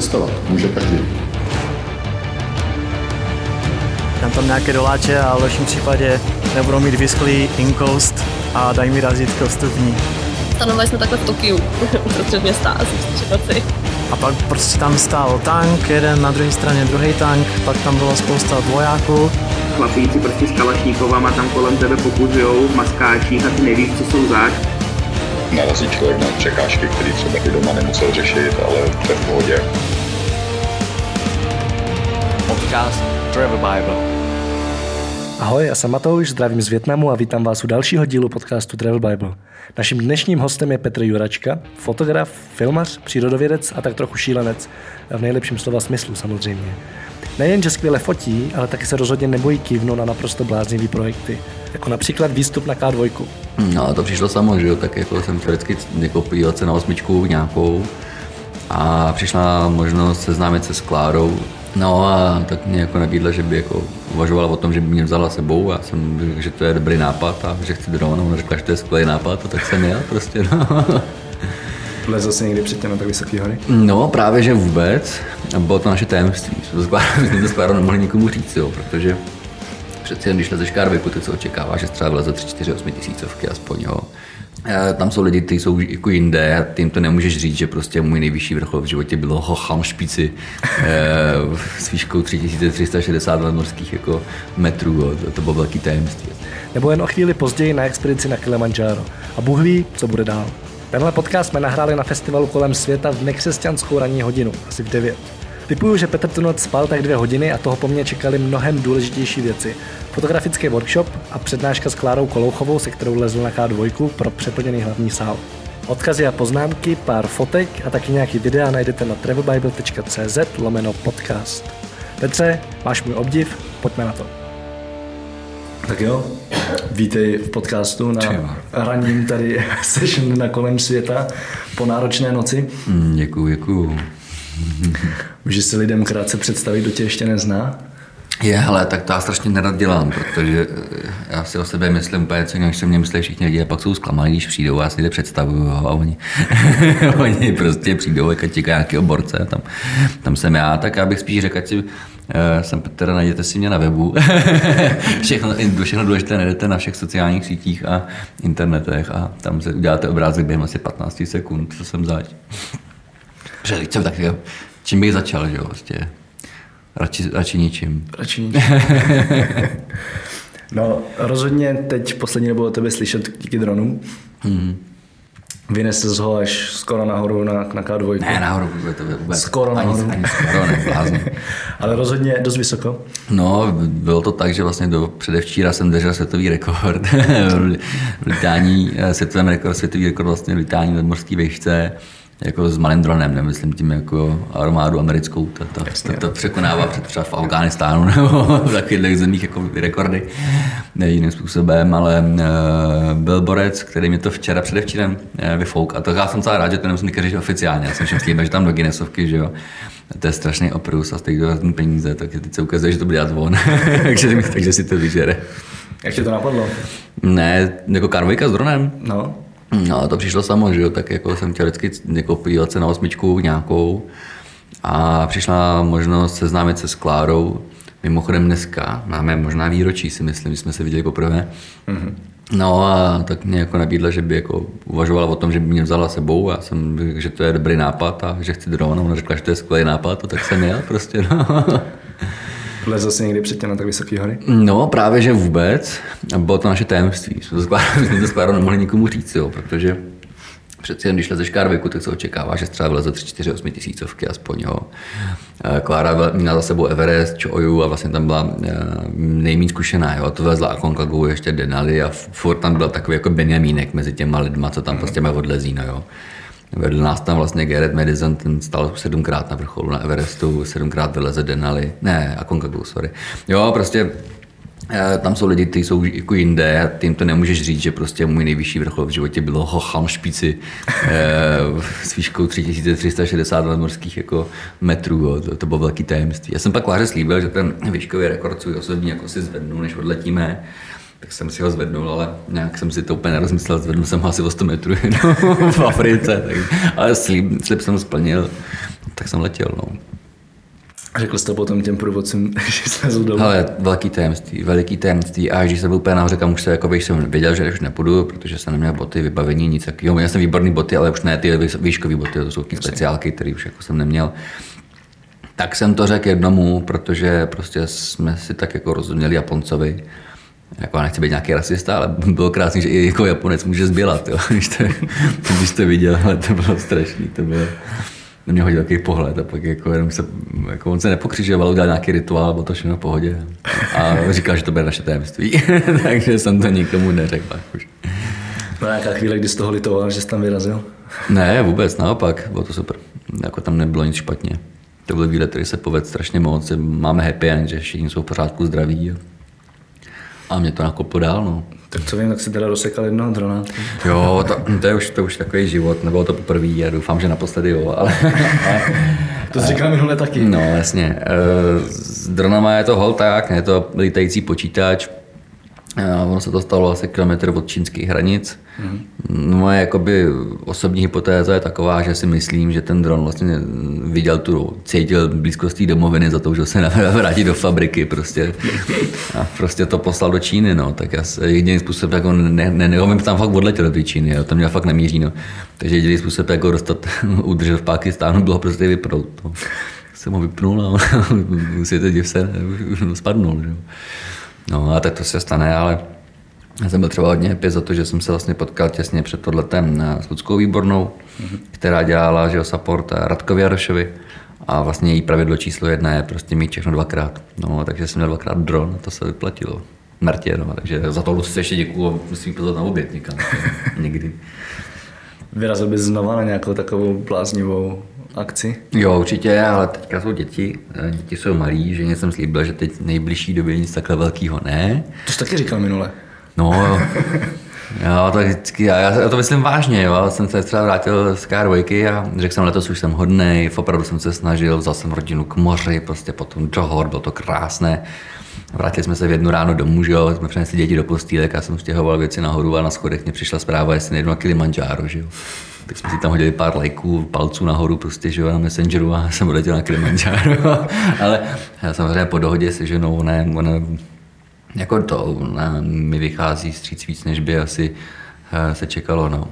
cestovat. Může každý. Dám tam nějaké doláče a v lepším případě nebudou mít vysklý inkoust a dají mi razítko vstupní. Stanovali jsme takhle v Tokiu, uprostřed města, asi v noci. A pak prostě tam stál tank, jeden na druhé straně druhý tank, pak tam bylo spousta vojáků. Chlapíci prostě s kalašníkovama tam kolem tebe pokuzujou v maskáčích a ty nevíš, co jsou zač. Narazí člověk na překážky, které třeba i doma nemusel řešit, ale to je v pohodě. Podcast Travel Bible. Ahoj, já jsem Matouš, zdravím z Větnamu a vítám vás u dalšího dílu podcastu Travel Bible. Naším dnešním hostem je Petr Juračka, fotograf, filmař, přírodovědec a tak trochu šílenec, v nejlepším slova smyslu samozřejmě. Nejen, že skvěle fotí, ale taky se rozhodně nebojí kývnout na naprosto bláznivý projekty, jako například výstup na K2. No, to přišlo samo, že jo, tak jako jsem chtěl vždycky jako podívat se na osmičku nějakou a přišla možnost seznámit se s Klárou, No a tak mě jako nabídla, že by jako uvažovala o tom, že by mě vzala sebou. Já jsem řekl, že to je dobrý nápad a že chci dron. Ona řekla, že to je skvělý nápad a tak jsem jel prostě. No. Lezl jsi někdy předtím na tak vysoké hory? No právě, že vůbec. A bylo to naše tajemství. Jsme to skláro nemohli nikomu říct, jo, protože přeci jen, když lezeš Karviku, ty co očekáváš, že třeba vleze 3, 4, 8 tisícovky aspoň, jo. Eh, tam jsou lidi, kteří jsou jako jinde a jim to nemůžeš říct, že prostě můj nejvyšší vrchol v životě bylo Hocham špici eh, s výškou 3360 morských jako metrů. To, to bylo velký tajemství. Nebo jen o chvíli později na expedici na Kilimanjaro. A Bůh ví, co bude dál. Tenhle podcast jsme nahráli na festivalu kolem světa v nekřesťanskou ranní hodinu, asi v 9. Typuju, že Petr tu noc spal tak dvě hodiny a toho po mně čekali mnohem důležitější věci. Fotografický workshop a přednáška s Klárou Kolouchovou, se kterou lezl na K2 pro přeplněný hlavní sál. Odkazy a poznámky, pár fotek a taky nějaký videa najdete na travelbible.cz lomeno podcast. Petře, máš můj obdiv, pojďme na to. Tak jo, vítej v podcastu na raním tady session na kolem světa po náročné noci. Mm, děkuju, Můžeš si lidem krátce představit, kdo tě ještě nezná? Je, hele, tak to já strašně nerad dělám, protože eh, já si o sebe myslím úplně co jinak, se mě myslí všichni lidi, a pak jsou zklamaní, když přijdou, já si to představuju a oni, oni prostě přijdou, jak čeká nějaký oborce, tam, tam jsem já, tak já bych spíš řekl, si, Uh, jsem Petr, najděte si mě na webu. všechno, všechno důležité najdete na všech sociálních sítích a internetech a tam se uděláte obrázek během asi 15 sekund, co jsem zač. Protože jsem tak, čím bych začal, že jo, prostě. Radši, radši ničím. Radši ničím. no, rozhodně teď poslední nebo o tebe slyšet díky dronům. Hmm. Vynesl z ho až skoro nahoru na, na K2. Ne, nahoru to vůbec. Skoro ani, nahoru. Ani skoro, ne, Ale rozhodně dost vysoko. No, bylo to tak, že vlastně do předevčíra jsem držel světový rekord v lítání, eh, světový rekord, světový rekord vlastně v lítání nad mořský výšce jako s malým dronem, nemyslím tím jako armádu americkou, to, to, to, to překonává před třeba v Afganistánu nebo v takových zemích jako rekordy jiným způsobem, ale uh, byl borec, který mi to včera předevčírem uh, vyfouk a to já jsem celá rád, že to nemusím říct oficiálně, já jsem všem slíbil, že tam do Guinnessovky, že jo, to je strašný oprus a stojí to peníze, tak teď se ukazuje, že to bude dělat on, takže, takže si to vyžere. Jak tě to napadlo? Ne, jako karvojka s dronem. No. No, to přišlo samo, že jo, tak jako jsem chtěl vždycky jako podívat se na osmičku nějakou a přišla možnost seznámit se s Klárou. Mimochodem dneska máme možná výročí, si myslím, že jsme se viděli poprvé. Mm-hmm. No a tak mě jako nabídla, že by jako uvažovala o tom, že by mě vzala sebou. Já jsem řekl, že to je dobrý nápad a že chci dron. Ona řekla, že to je skvělý nápad a tak jsem jel prostě. No. Lezl jsi někdy předtím na tak vysoké hory? No, právě že vůbec. Bylo to naše tajemství. Jsme to skláro nemohli nikomu říct, jo, protože přeci jen, když lezeš Karviku, tak se očekává, že třeba vleze 3, 4, 8 tisícovky aspoň. Jo. Klára měla za sebou Everest, Choju a vlastně tam byla eh, nejméně zkušená. Jo. To vezla Akonkagu ještě Denali a furt tam byl takový jako Benjamínek mezi těma lidma, co tam mm. prostě odlezí. No, jo. Vedl nás tam vlastně Garrett Madison, ten stal sedmkrát na vrcholu na Everestu, sedmkrát vyleze Denali, ne, Aconcagua, sorry. Jo, prostě eh, tam jsou lidi, kteří jsou jako jinde a tím to nemůžeš říct, že prostě můj nejvyšší vrchol v životě bylo Hocham špici eh, s výškou 3360 morských jako metrů. Jo. To, to bylo velký tajemství. Já jsem pak Kláře slíbil, že ten výškový rekord svůj osobní jako si zvednu, než odletíme tak jsem si ho zvednul, ale nějak jsem si to úplně nerozmyslel, zvednul jsem ho asi o 100 metrů v Africe, tak, ale slib, slib jsem splnil. tak jsem letěl. No. Řekl jste potom těm průvodcům, že slezou dolů. Ale velký tajemství, veliký tajemství. A když jsem byl úplně nahoře, kam už se, jako bych jsem věděl, že už nepůjdu, protože jsem neměl boty, vybavení, nic takového. Měl jsem výborné boty, ale už ne ty výškové boty, to jsou ty speciálky, které už jako jsem neměl. Tak jsem to řekl jednomu, protože prostě jsme si tak jako rozuměli Japoncovi. Jako já nechci být nějaký rasista, ale bylo krásný, že i jako Japonec může zbělat, jo. Když, to, když to viděl, ale to bylo strašný, to bylo na mě hodil takový pohled a pak jako jenom se, jako on se nepokřižoval, udělal nějaký rituál, bylo to všechno v pohodě. A říkal, že to bude naše tajemství, takže jsem to nikomu neřekl. Už. Byla nějaká chvíle, kdy jsi toho litoval, že jsi tam vyrazil? Ne, vůbec, naopak, bylo to super. Jako tam nebylo nic špatně. To byl výlet, který se povedl strašně moc. Máme happy end, že všichni jsou v pořádku zdraví. A mě to nakoplo dál, no. Tak co vím, tak si teda rozsekal jednoho drona. Jo, to, to, je už, to už takový život, nebylo to poprvé a doufám, že naposledy jo, ale... to jsi říkal minule taky. No, jasně. S dronama je to hol tak, je to lítající počítač, Ono se to stalo asi kilometr od čínských hranic. Mm. Moje jakoby osobní hypotéza je taková, že si myslím, že ten dron vlastně viděl tu, cítil blízkostí domoviny, zatoužil se vrátit do fabriky prostě. A prostě to poslal do Číny, no. Tak já jediný způsob, jak on ne, ne, ne, tam fakt odletěl do té Číny, jo. to mě fakt nemíří, no. Takže jediný způsob, jak ho dostat, udržet v Pakistánu, bylo prostě vypnout. No. Jsem ho vypnul a musíte to div se spadnul, že? No a tak to se stane, ale já jsem byl třeba hodně happy za to, že jsem se vlastně potkal těsně před podletem s Ludskou Výbornou, mm-hmm. která dělala že support Radkovi Jarošovi a vlastně její pravidlo číslo jedna je prostě mít všechno dvakrát. No, takže jsem měl dvakrát dron a to se vyplatilo. Mrtě, no, takže za to Luci ještě děkuju a musím pozvat na oběd někam. někdy. Vyrazil bys znova na nějakou takovou bláznivou akci? Jo, určitě, ale teďka jsou děti. Děti jsou malí, že jsem slíbil, že teď nejbližší době nic takhle velkého ne. To jsi taky říkal minule. No, Jo, to vždycky, já, já to myslím vážně, jo. Jsem se třeba vrátil z K2 a řekl jsem, letos už jsem hodnej, opravdu jsem se snažil, vzal jsem rodinu k moři, prostě potom do hor, bylo to krásné. Vrátili jsme se v jednu ráno domů, že jo, jsme přinesli děti do postýlek, já jsem stěhoval věci nahoru a na schodech mě přišla zpráva, jestli nejdu na Kilimanjaro, že jo. Tak jsme si tam hodili pár lajků, palců nahoru prostě, že jo, na Messengeru a jsem odletěl na Kilimanjaro. Ale já samozřejmě po dohodě se ženou, ona, ona jako to, ona mi vychází stříc víc, než by asi eh, se čekalo, no.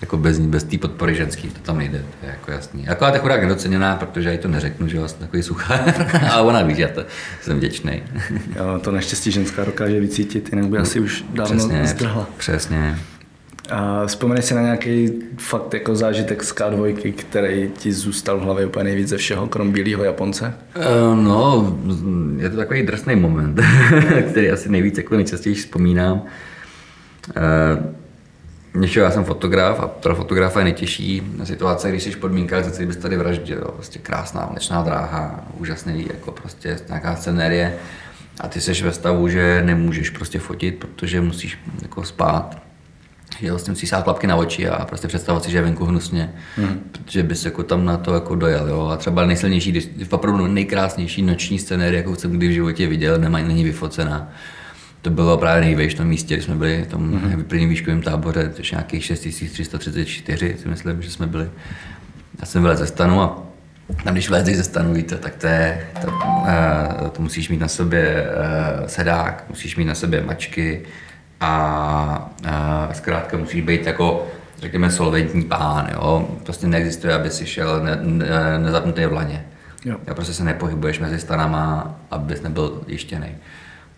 Jako bez, bez té podpory ženský, to tam nejde, to je jako jasný. Jako ta chudák nedoceněná, protože já jí to neřeknu, že vlastně takový suchár, a ona ví, že já to jsem vděčný. jo, to naštěstí ženská dokáže vycítit, jinak by asi už dávno přesně, zdrhla. Přesně. A vzpomeneš si na nějaký fakt jako zážitek z K2, který ti zůstal v hlavě úplně nejvíc ze všeho, krom bílého Japonce? Uh, no, je to takový drsný moment, který asi nejvíc jako nejčastěji vzpomínám. Uh, Něčeho, já jsem fotograf a pro fotografa je nejtěžší situace, když jsi v podmínkách, za bys tady vraždil. Jo. Prostě krásná mlečná dráha, úžasný, jako prostě nějaká scenérie. A ty jsi ve stavu, že nemůžeš prostě fotit, protože musíš jako spát že vlastně musíš sát klapky na oči a prostě představovat si, že je venku hnusně, hmm. protože bys jako tam na to jako dojel. Jo? A třeba nejsilnější, opravdu nejkrásnější noční scénéry, jakou jsem kdy v životě viděl, nemá, není vyfocená. To bylo právě nejvejš v tom místě, když jsme byli v tom hmm. prvním výškovém táboře, což nějakých 6334, si myslím, že jsme byli. Já jsem byl ze stanu a tam, když vlezeš ze stanu, víte, tak to, je, to, uh, to musíš mít na sobě uh, sedák, musíš mít na sobě mačky, a, a zkrátka musíš být jako řekněme solventní pán, jo. Prostě neexistuje, aby si šel ne, ne, nezapnutý v laně. Jo. jo. prostě se nepohybuješ mezi stanama, abys nebyl jištěný.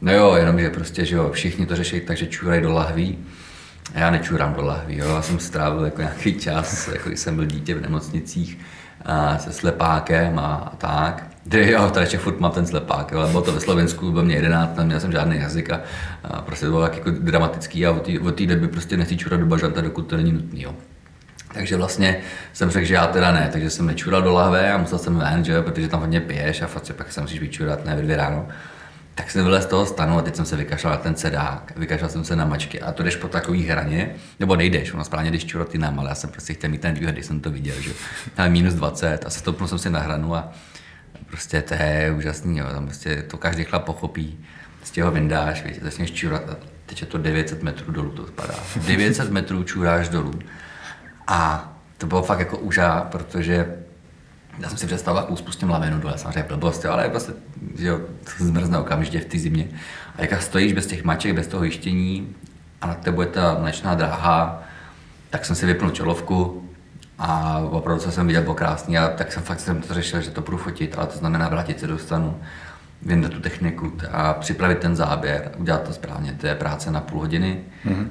No jo, jenom, že prostě, že jo, všichni to řeší tak, že čůrají do lahví. A já nečůrám do lahví, jo. Já jsem strávil jako nějaký čas, jako když jsem byl dítě v nemocnicích, a se slepákem a, tak. Kdy jo, tady ještě furt mám ten slepák, ale bylo to ve Slovensku, bylo mě 11, tam měl jsem žádný jazyk a, a prostě to bylo tak jako dramatický a od té doby prostě nechci čurat do bažanta, dokud to není nutný. Jo. Takže vlastně jsem řekl, že já teda ne, takže jsem nečural do lahve a musel jsem ven, že, protože tam hodně piješ a fakt se pak se musíš vyčurat, ne ve dvě ráno. Tak jsem vylez z toho stanu a teď jsem se vykašlal na ten sedák, vykašlal jsem se na mačky a to jdeš po takový hraně, nebo nejdeš, ono správně jdeš čurat nám, ale já jsem prostě chtěl mít ten výhled, když jsem to viděl, že ale minus 20 a stoupnul jsem si na hranu a prostě to je úžasný, jo. tam prostě to každý chlap pochopí, prostě ho vyndáš, víš, začneš čurat a teď je to 900 metrů dolů to spadá. 900 metrů čuráš dolů a to bylo fakt jako úžá, protože já jsem si představil, jak spustím lavinu dole, samozřejmě blbost, ale prostě, že jo, to zmrzne okamžitě v té zimě. A jak stojíš bez těch maček, bez toho jištění a na tebe je ta mlečná dráha, tak jsem si vypnul čelovku a opravdu, co jsem viděl, bylo krásný a tak jsem fakt jsem to řešil, že to budu fotit, ale to znamená vrátit se do stanu, vyndat tu techniku a připravit ten záběr, udělat to správně. To je práce na půl hodiny mm-hmm.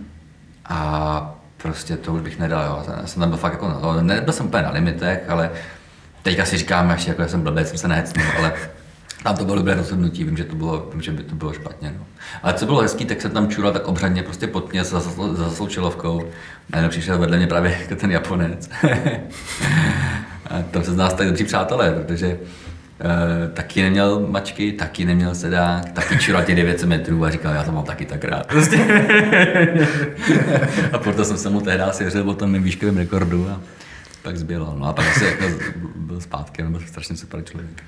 a prostě to už bych nedal. Jo. Já jsem tam byl fakt jako, no, nebyl jsem úplně na limitech, ale teďka si říkám, že jako jsem blbec, jsem se nehecnul, ale tam to bylo dobré rozhodnutí, vím, že to bylo, vím, že by to bylo špatně. No. Ale co bylo hezký, tak se tam čural tak obřadně prostě pod mě za, za, za součilovkou. Přišel vedle mě právě jako ten Japonec. a tam se z nás tak dobří přátelé, protože Uh, taky neměl mačky, taky neměl sedák, taky čural těch 900 metrů a říkal, já to mám taky tak rád. Prostě. a proto jsem se mu tehdy svěřil o tom mým výškovém rekordu a pak zbyl. No a pak se jako byl zpátky, byl strašně super člověk.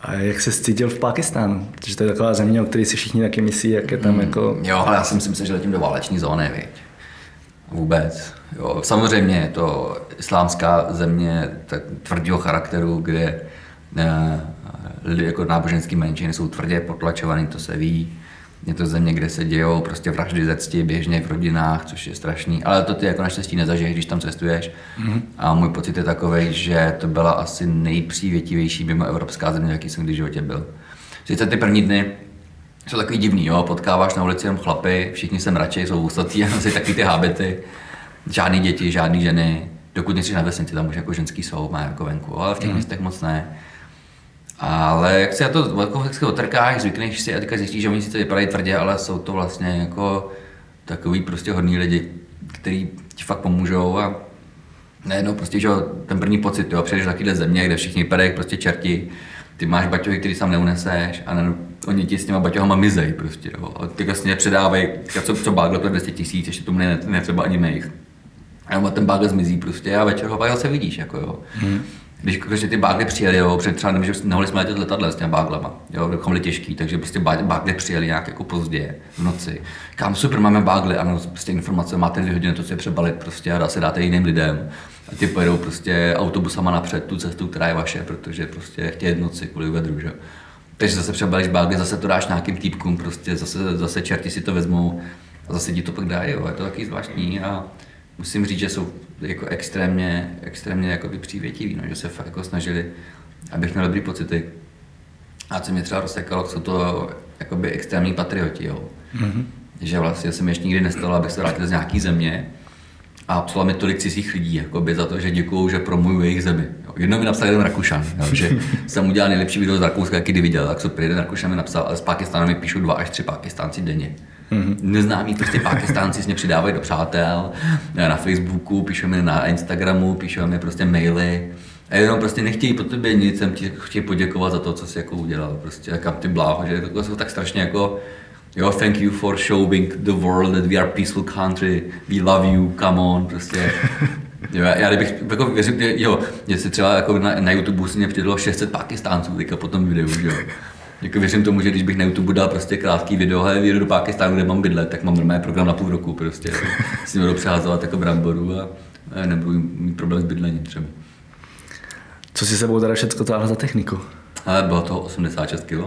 A jak se cítil v Pakistánu? Protože to je taková země, o které si všichni taky myslí, jak je tam mm, jako... Jo, ale já jsem si myslel, že letím do váleční zóny, viď. Vůbec. Jo, samozřejmě je to islámská země tak tvrdého charakteru, kde ne, lidi jako náboženský menšiny jsou tvrdě potlačovaný, to se ví. Je to země, kde se dějou prostě vraždy ze cti běžně v rodinách, což je strašný. Ale to ty jako naštěstí nezažiješ, když tam cestuješ. Mm-hmm. A můj pocit je takový, že to byla asi nejpřívětivější mimo evropská země, jaký jsem kdy v životě byl. Sice ty první dny jsou takový divný, jo? potkáváš na ulici jenom chlapy, všichni se mračí, jsou ústatí, nosí taky ty hábity. Žádný děti, žádný ženy, dokud nejsi na vesnici, tam už jako ženský jsou, má jako venku, ale v těch mm. městech moc ne. Ale jak se na to jako, jak se otrkáš, zvykneš si a teďka zjistíš, že oni sice vypadají tvrdě, ale jsou to vlastně jako takový prostě hodní lidi, kteří ti fakt pomůžou a najednou prostě, že ten první pocit, jo, přijdeš do takovéhle země, kde všichni vypadají prostě čerti, ty máš baťohy, který sám neuneseš a ne, oni ti s těma baťohama mizej prostě, jo. A ty vlastně předávají, co, co báglo to 200 tisíc, ještě tomu ne, netřeba ani mých. A ten bágl zmizí prostě a večer ho zase vidíš, jako jo. Hmm když když ty bágly přijeli, jo, před třeba že nemohli jsme letět letadle s těmi báglama, jo, bychom byli těžký, takže prostě bágly přijeli nějak jako pozdě v noci. Kam super, máme bágly, ano, prostě informace, máte dvě hodiny to si přebalit prostě a dá se dáte jiným lidem. A ty pojedou prostě autobusama napřed tu cestu, která je vaše, protože prostě chtějí noci kvůli vedru, že? Takže zase přebalíš bágly, zase to dáš nějakým týpkům, prostě zase, zase čerti si to vezmou a zase ti to pak dají, jo. je to taky zvláštní a musím říct, že jsou jako extrémně, extrémně jako přívětiví, no, že se fakt jako snažili, abych měl dobrý pocity. A co mě třeba rozsekalo, jsou to jakoby extrémní patrioti, jo. Mm-hmm. Že vlastně se mi ještě nikdy nestalo, abych se vrátil z nějaký země a psala mi tolik cizích lidí jakoby za to, že děkuju, že promuju jejich zemi. Jo. Jednou mi napsal jeden Rakušan, jo, že jsem udělal nejlepší video z Rakouska, jaký kdy viděl, tak super, jeden Rakušan mi napsal, ale z Pakistánu mi píšu dva až tři Pakistánci denně. Mm-hmm. Neznámí prostě Pakistánci mě přidávají do přátel, na Facebooku, píšou mi na Instagramu, píšou mi prostě maily. A jenom prostě nechtějí po tobě nic, jsem ti chtějí poděkovat za to, co jsi jako udělal. Prostě kam ty bláho, že to jsou tak strašně jako Jo, thank you for showing the world that we are peaceful country, we love you, come on, prostě. Jo, já kdybych, jako věřím, jo, jestli třeba jako na, na YouTube si mě přidalo 600 Pakistánců teďka po tom videu, jo. Jako věřím tomu, že když bych na YouTube dal prostě krátký video, hele, vyjedu do Pakistánu, kde mám bydlet, tak mám normální program na půl roku prostě. si budu přeházovat jako bramboru a, nebudu mít problém s bydlením třeba. Co si sebou teda všechno táhl za techniku? Ale bylo toho 86 kg.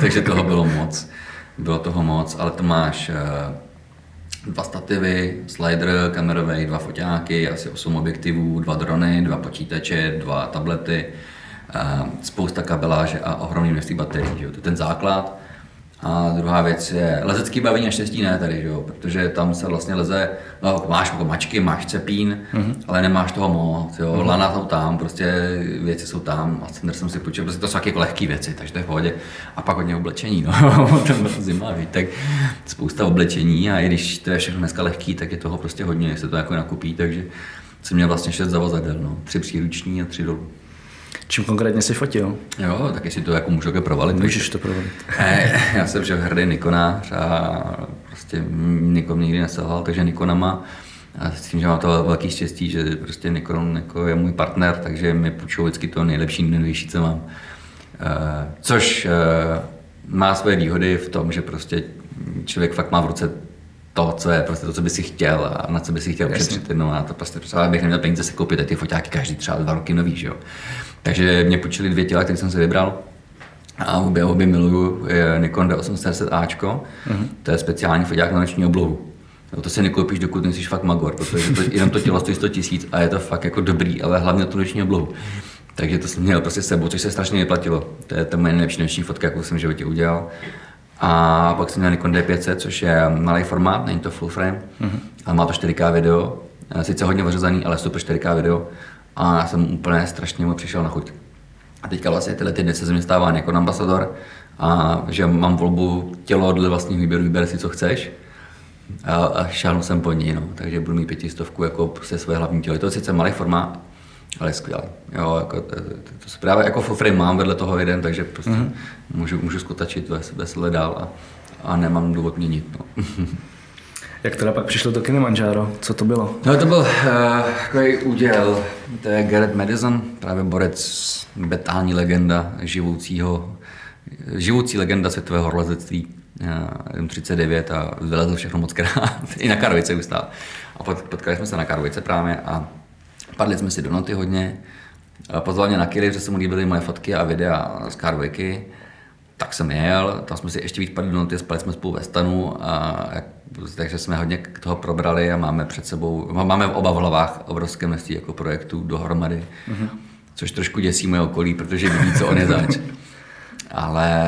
takže toho bylo moc. Bylo toho moc, ale to máš uh, dva stativy, slider kamerový, dva foťáky, asi 8 objektivů, dva drony, dva počítače, dva tablety, spousta kabeláže a ohromný množství baterií. Že jo? To je ten základ. A druhá věc je lezecký bavení, naštěstí ne tady, že jo? protože tam se vlastně leze, no, máš jako mačky, máš cepín, mm-hmm. ale nemáš toho moc, jo? Mm-hmm. lana jsou tam, prostě věci jsou tam, a center jsem si počul, prostě to jsou jako lehké věci, takže to je v pohodě. A pak hodně oblečení, no, to zima, ví, tak spousta oblečení a i když to je všechno dneska lehký, tak je toho prostě hodně, se to jako nakupí, takže jsem měl vlastně šest zavazadel, no, tři příruční a tři dolů. Čím konkrétně jsi fotil? Jo, tak jestli to jako můžu také provalit. Můžeš to provalit. Ne, já jsem však hrdý Nikonář a prostě Nikon nikdy neselhal, takže Nikona má a s tím, že mám to velký štěstí, že prostě Nikon jako je můj partner, takže mi půjčou vždycky to nejlepší, nejnovější, co mám. Uh, což uh, má své výhody v tom, že prostě člověk fakt má v ruce to, co je prostě to, co by si chtěl a na co by si chtěl ušetřit. No a to prostě třeba bych neměl peníze si koupit a ty foťáky každý třeba dva roky nový, že jo. Takže mě půjčili dvě těla, které jsem si vybral. A obě, obě miluju je Nikon D810Ačko, mm-hmm. to je speciální foťák na noční oblohu. No, to si nekoupíš, dokud nejsi fakt magor, protože to, jenom to tělo stojí 100 tisíc a je to fakt jako dobrý, ale hlavně tu noční oblohu. Takže to jsem měl prostě s sebou, což se strašně vyplatilo. To je ta moje nejlepší noční fotka, jakou jsem v životě udělal. A pak jsem měl Nikon D500, což je malý formát, není to full frame, mm-hmm. ale má to 4K video. Sice hodně vyřezaný, ale super 4K video. A já jsem úplně strašně mu přišel na chuť. A teďka vlastně tyhle ty dny se ze mě stává jako ambasador a že mám volbu tělo dle vlastních výběrů, vyber si, co chceš. A, a šáhnu jsem po ní, no. takže budu mít pětistovku jako se své hlavní tělo. Je to sice malý formát, ale je skvělý. Jo, jako, to, to, to, právě jako frame mám vedle toho jeden, takže prostě mm-hmm. můžu, můžu skutačit ve, ve dál a, a nemám důvod měnit. No. Jak teda pak přišlo to Kilimanjaro? Co to bylo? No to byl uh, takový úděl. To je Garrett Madison, právě borec, betální legenda živoucího, živoucí legenda světového horolezectví. Uh, 39 a vylezl všechno moc krát. I na Karvice ustál. A potkali jsme se na Karvice právě a padli jsme si do noty hodně. Pozval mě na Kili, protože se mu líbily moje fotky a videa z Karviky tak jsem jel, tam jsme si ještě víc padli do spali jsme spolu ve stanu, a takže jsme hodně k toho probrali a máme před sebou, máme oba v hlavách obrovské množství jako projektů dohromady, mm-hmm. což trošku děsí moje okolí, protože vidí, co on je zač. Ale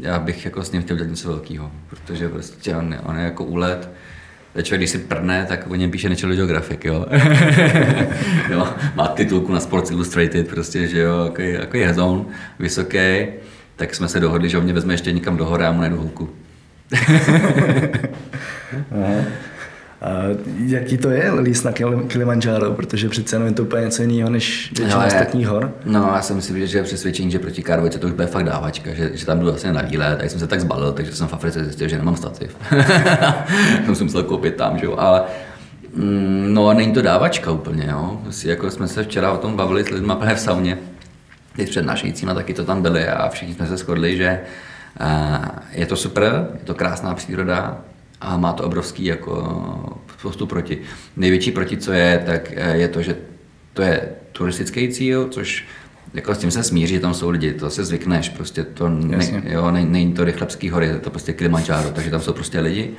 já bych jako s ním chtěl dělat něco velkého, protože prostě on, on je jako úlet, člověk, když si prdne, tak o něm píše National Geographic, jo. jo. Má titulku na Sports Illustrated, prostě, že jo, jako, jako je hezon, vysoký tak jsme se dohodli, že on mě vezme ještě někam do hory a mu najdu holku. A jaký to je líst na Kilimanjaro, protože přece jenom je to úplně něco jiného než většina ostatních hor? No, já si myslím, že je přesvědčení, že proti Karlovice to už bude fakt dávačka, že, že tam jdu vlastně na výlet, a jsem se tak zbalil, takže jsem v Africe zjistil, že nemám stativ. to jsem musel koupit tam, že jo, ale mm, no, není to dávačka úplně, jo. Jako jsme se včera o tom bavili s lidmi v sauně, ty přednášejícíma taky to tam byli a všichni jsme se shodli, že eh, je to super, je to krásná příroda a má to obrovský jako spoustu proti. Největší proti, co je, tak eh, je to, že to je turistický cíl, což jako s tím se smíří, že tam jsou lidi, to se zvykneš, prostě to ne, jo, ne, není to rychlebský hory, je to prostě Kilimanjaro, takže tam jsou prostě lidi.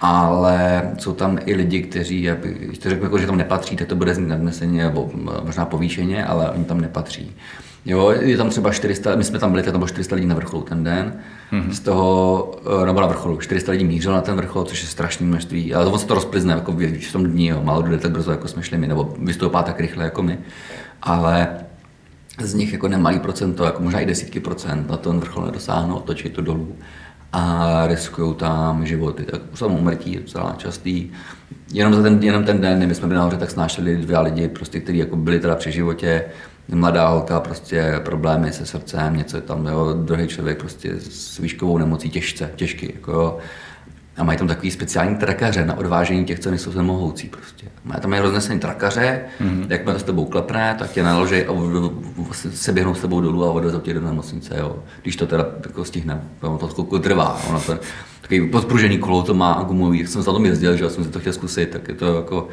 Ale jsou tam i lidi, kteří, když to řeknu, jako, že tam nepatří, tak to bude znít nadneseně nebo možná povýšeně, ale oni tam nepatří. Jo, je tam třeba 400, my jsme tam byli, tam bylo 400 lidí na vrcholu ten den. Mm-hmm. Z toho, eh, nebo na vrcholu, 400 lidí mířilo na ten vrchol, což je strašné množství. Ale to se to rozplizne jako v tom dní, jo. málo kdo tak brzo, jako jsme šli my, nebo vystoupá tak rychle jako my. Ale z nich jako nemalý procento, jako možná i desítky procent na ten vrchol nedosáhnou, otočí to dolů a riskují tam životy. Tak jsou umrtí docela častý. Jenom za ten, jenom ten den, my jsme byli nahoře, tak snášeli dva lidi, prostě, kteří jako byli teda při životě, mladá holka, prostě problémy se srdcem, něco je tam, jo, druhý člověk prostě s výškovou nemocí těžce, těžký, jako jo. A mají tam takový speciální trakaře na odvážení těch, co nejsou nemohoucí prostě. Mají tam roznesený trakaře, mm-hmm. jak to s tebou klepne, tak tě naloží a se běhnou s tebou dolů a odvezou tě do nemocnice, jo. Když to teda jako stihne, ono to chvilku trvá, ono to, takový podpružený kolo to má gumový, jak jsem za tom jezdil, že jsem si to chtěl zkusit, tak je to jako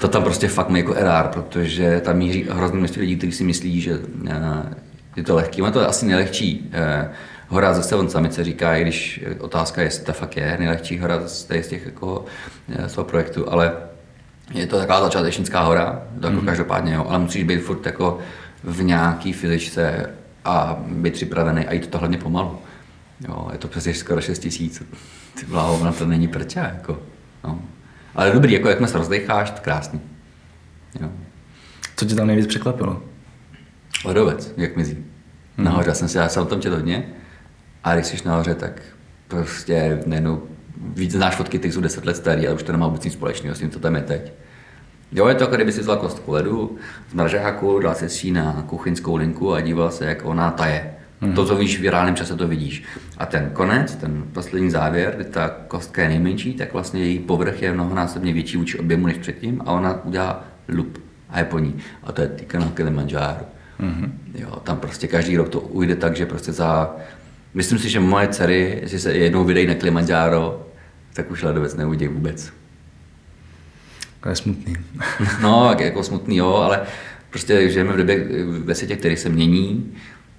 to tam prostě fakt má jako erár, protože tam míří hrozně množství lidí, kteří si myslí, že eh, je to lehký. Má to je asi nejlehčí eh, hora ze Seven Summit se říká, i když otázka je, jestli to fakt je nejlehčí hora z těch jako, eh, z toho projektu, ale je to taková začátečnická hora, jako mm-hmm. každopádně, jo, ale musíš být furt jako v nějaký fyzičce a být připravený a jít to hlavně pomalu. Jo, je to přesně skoro 6 tisíc. Ty bláho, na to není prča, jako. No. Ale dobrý, jako jak se rozdecháš, to krásný. Jo. Co tě tam nejvíc překvapilo? Ledovec, jak mizí. Hmm. Nahoře jsem si, já jsem tam četl hodně. A když jsi nahoře, tak prostě nejenom víc znáš fotky, ty jsou 10 let starý, ale už to nemá vůbec nic společného s tím, co tam je teď. Jo, je to jako kdyby si vzal kostku ledu z mražáku, dal se na kuchyňskou linku a díval se, jak ona taje. Mm-hmm. To, co víš v reálném čase, to vidíš. A ten konec, ten poslední závěr, kdy ta kostka je nejmenší, tak vlastně její povrch je mnohonásobně větší vůči objemu než předtím a ona udělá lup a je po ní. A to je kanál Kilimanjaro. Mm-hmm. Jo, tam prostě každý rok to ujde tak, že prostě za... Myslím si, že moje dcery, jestli se jednou vydají na Kilimanjaro, tak už ledovec neuvidí vůbec. To je smutný. No, jako smutný, jo, ale prostě žijeme v době, ve světě, který se mění.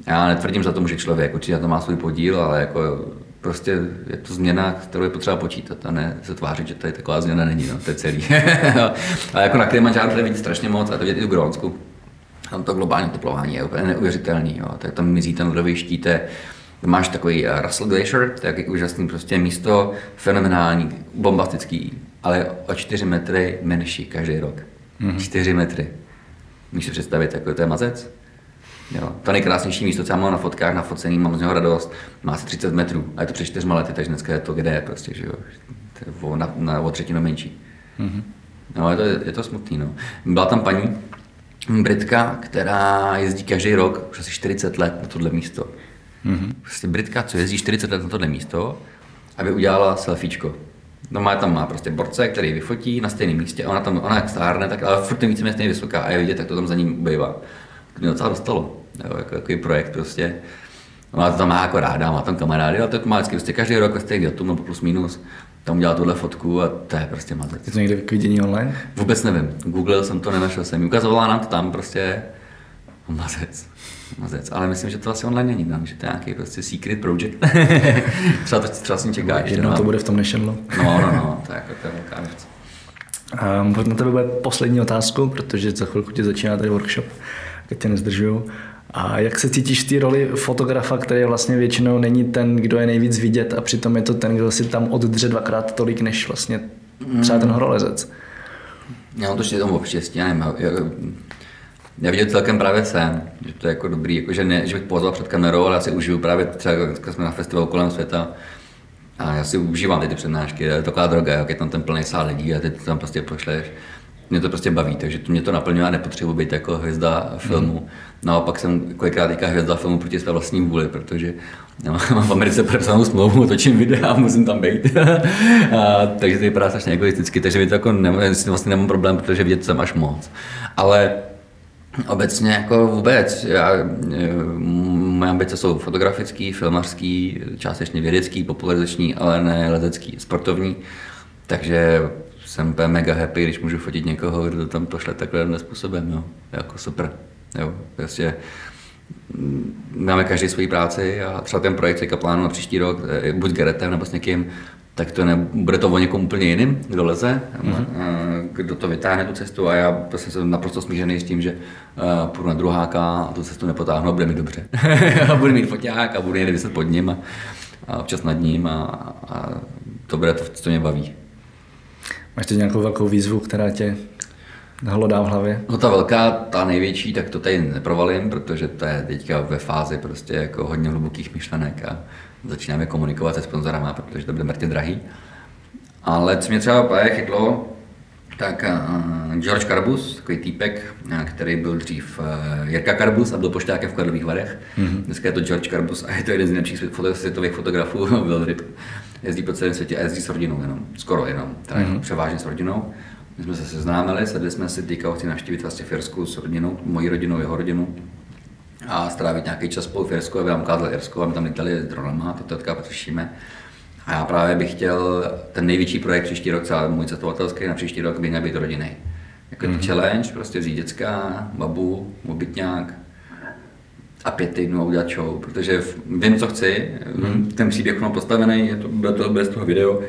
Já netvrdím, že za to může člověk, určitě na to má svůj podíl, ale jako prostě je to změna, kterou je potřeba počítat a ne se tvářit, že tady taková změna není, no, to je celý. a jako na Kilimanjáru to vidět strašně moc, a to vidět i v Grónsku. Tam to globální teplování je úplně neuvěřitelný, jo. tak tam mizí ten ledový štít, máš takový uh, Russell Glacier, to je úžasný prostě místo, fenomenální, bombastický, ale o 4 metry menší každý rok. Mm-hmm. 4 metry. Můžeš si představit, jako to je mazec? Jo. To nejkrásnější místo, co já mám na fotkách, na focení, mám z něho radost, má asi 30 metrů a je to před čtyřma lety, takže dneska je to kde je prostě, že jo, to je o, na, na, o třetinu menší. Mm-hmm. No, je to, je to smutný, no. Byla tam paní, Britka, která jezdí každý rok, už asi 40 let na tohle místo. Mm-hmm. Prostě Britka, co jezdí 40 let na tohle místo, aby udělala selfiečko. No má tam má prostě borce, který vyfotí na stejném místě a ona tam, ona jak stárne, tak ale furt více stejně vysoká a je vidět, tak to tam za ním bývá. To mě docela dostalo, jo, jako, takový projekt prostě. Ona to tam má jako ráda, má tam kamarády, ale to má vždycky prostě každý rok stejný datum nebo plus minus. Tam udělal tuhle fotku a to je prostě mazec. Je to někde k vidění online? Vůbec nevím. Google jsem to nenašel jsem. Ukazovala nám to tam prostě mazec. Mazec. Ale myslím, že to asi online není tam, že to je nějaký prostě secret project. třeba to třeba s ním čeká. Jednou to bude v tom National. no, no, no, to je, jako, to je velká věc. Um, na tebe bude poslední otázku, protože za chvilku ti začíná tady workshop, teď tě nezdržuju. A jak se cítíš v té roli fotografa, který vlastně většinou není ten, kdo je nejvíc vidět a přitom je to ten, kdo si tam oddře dvakrát tolik, než vlastně třeba ten horolezec? Já to ještě tomu já nevím, já, já viděl celkem právě sen, že to je jako dobrý, jako že, ne, že bych pozval před kamerou, ale já si užiju právě třeba, když jsme na festivalu kolem světa, a já si užívám ty, ty přednášky, je taková droga, jak je tam ten plný sál lidí a ty to tam prostě pošleš. Mě to prostě baví, takže to mě to naplňuje a nepotřebuji být jako hvězda filmu. Mm. Naopak jsem kolikrát teďka hvězda filmu proti své vlastní vůli, protože mám v Americe podepsanou smlouvu, točím videa a musím tam být. a, takže to vypadá strašně egoisticky, takže to jako ne, vlastně nemám problém, protože vidět jsem až moc. Ale Obecně jako vůbec. Já, e, moje ambice jsou fotografický, filmařský, částečně vědecký, popularizační, ale ne lezecký, sportovní. Takže jsem úplně mega happy, když můžu fotit někoho, kdo to tam pošle takhle způsobem. Jo. Jako super. Jo. Prostě mm, máme každý svoji práci a třeba ten projekt teďka plánu na příští rok, e, buď s Geretem nebo s někým, tak to ne, bude to o někom úplně jiným, kdo leze, mm-hmm. kdo to vytáhne tu cestu a já prostě jsem naprosto smířený s tím, že uh, půjdu na druháka a tu cestu nepotáhnu a bude mi dobře. a budu mít foťák a budu někde vyset pod ním a, a občas nad ním a, a to bude to, co mě baví. Máš teď nějakou velkou výzvu, která tě hlodá v hlavě? No ta velká, ta největší, tak to tady neprovalím, protože to je teďka ve fázi prostě jako hodně hlubokých myšlenek a začínáme komunikovat se sponzorama, protože to bude mrtě drahý. Ale co mě třeba chytlo, tak uh, George Karbus, takový týpek, uh, který byl dřív uh, Jirka Karbus a byl pošťákem v Karlových Varech. Mm-hmm. Dneska je to George Karbus a je to jeden z nejlepších světových fotografů velryb. Jezdí po celém světě a jezdí s rodinou jenom, skoro jenom, teda mm-hmm. převážně s rodinou. My jsme se seznámili, sedli jsme si, teďka chci navštívit vlastně Firsku s rodinou, mojí rodinou, jeho rodinou a strávit nějaký čas spolu v Irsku, aby nám ukázal Irsko, a my tam lítali s dronama, to teďka potřešíme. A já právě bych chtěl ten největší projekt příští rok, celý můj cestovatelský na příští rok by měl být rodiny. Jako mm-hmm. challenge, prostě vzít děcka, babu, mobytňák a pět týdnů a udělat show, protože vím, co chci, mm-hmm. ten příběh mám postavený, je to, bude to bez toho video,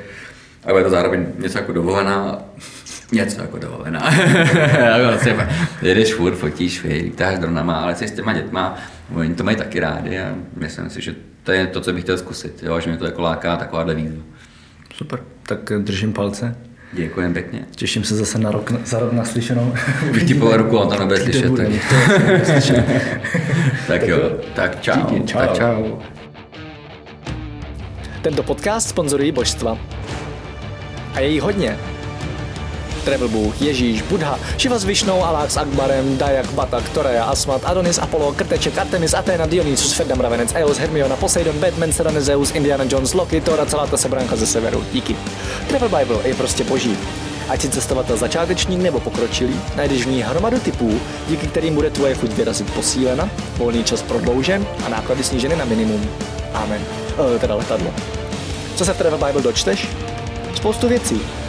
a bude to zároveň něco jako dovolená, něco jako dovolená. jedeš furt, fotíš, lítáš dronama, ale jsi s těma dětma, oni to mají taky rádi a myslím si, že to je to, co bych chtěl zkusit, jo, že mě to jako láká takováhle výzva. Super, tak držím palce. Děkujem pěkně. Těším se zase na rok, za rok naslyšenou. Bych ti povedl ruku, on to nebude slyšet. Tak... tak jo, tak čau. Díky, čau. Tak čau. Tento podcast sponzorují božstva. A je jí hodně. Travel Bůh, Ježíš, Buddha, Šiva s Višnou, Alák s Akbarem, Dajak, Batak, Torea, Asmat, Adonis, Apollo, Krteček, Artemis, Athena, Dionysus, Ferdam, Ravenec, Eos, Hermiona, Poseidon, Batman, Serena, Zeus, Indiana Jones, Loki, Thor a celá ta sebranka ze severu. Díky. Travel Bible je prostě boží. Ať si cestovatel začátečník nebo pokročilý, najdeš v ní hromadu typů, díky kterým bude tvoje chuť vyrazit posílena, volný čas prodloužen a náklady sníženy na minimum. Amen. E, teda letadlo. Co se v Travel Bible dočteš? Spoustu věcí.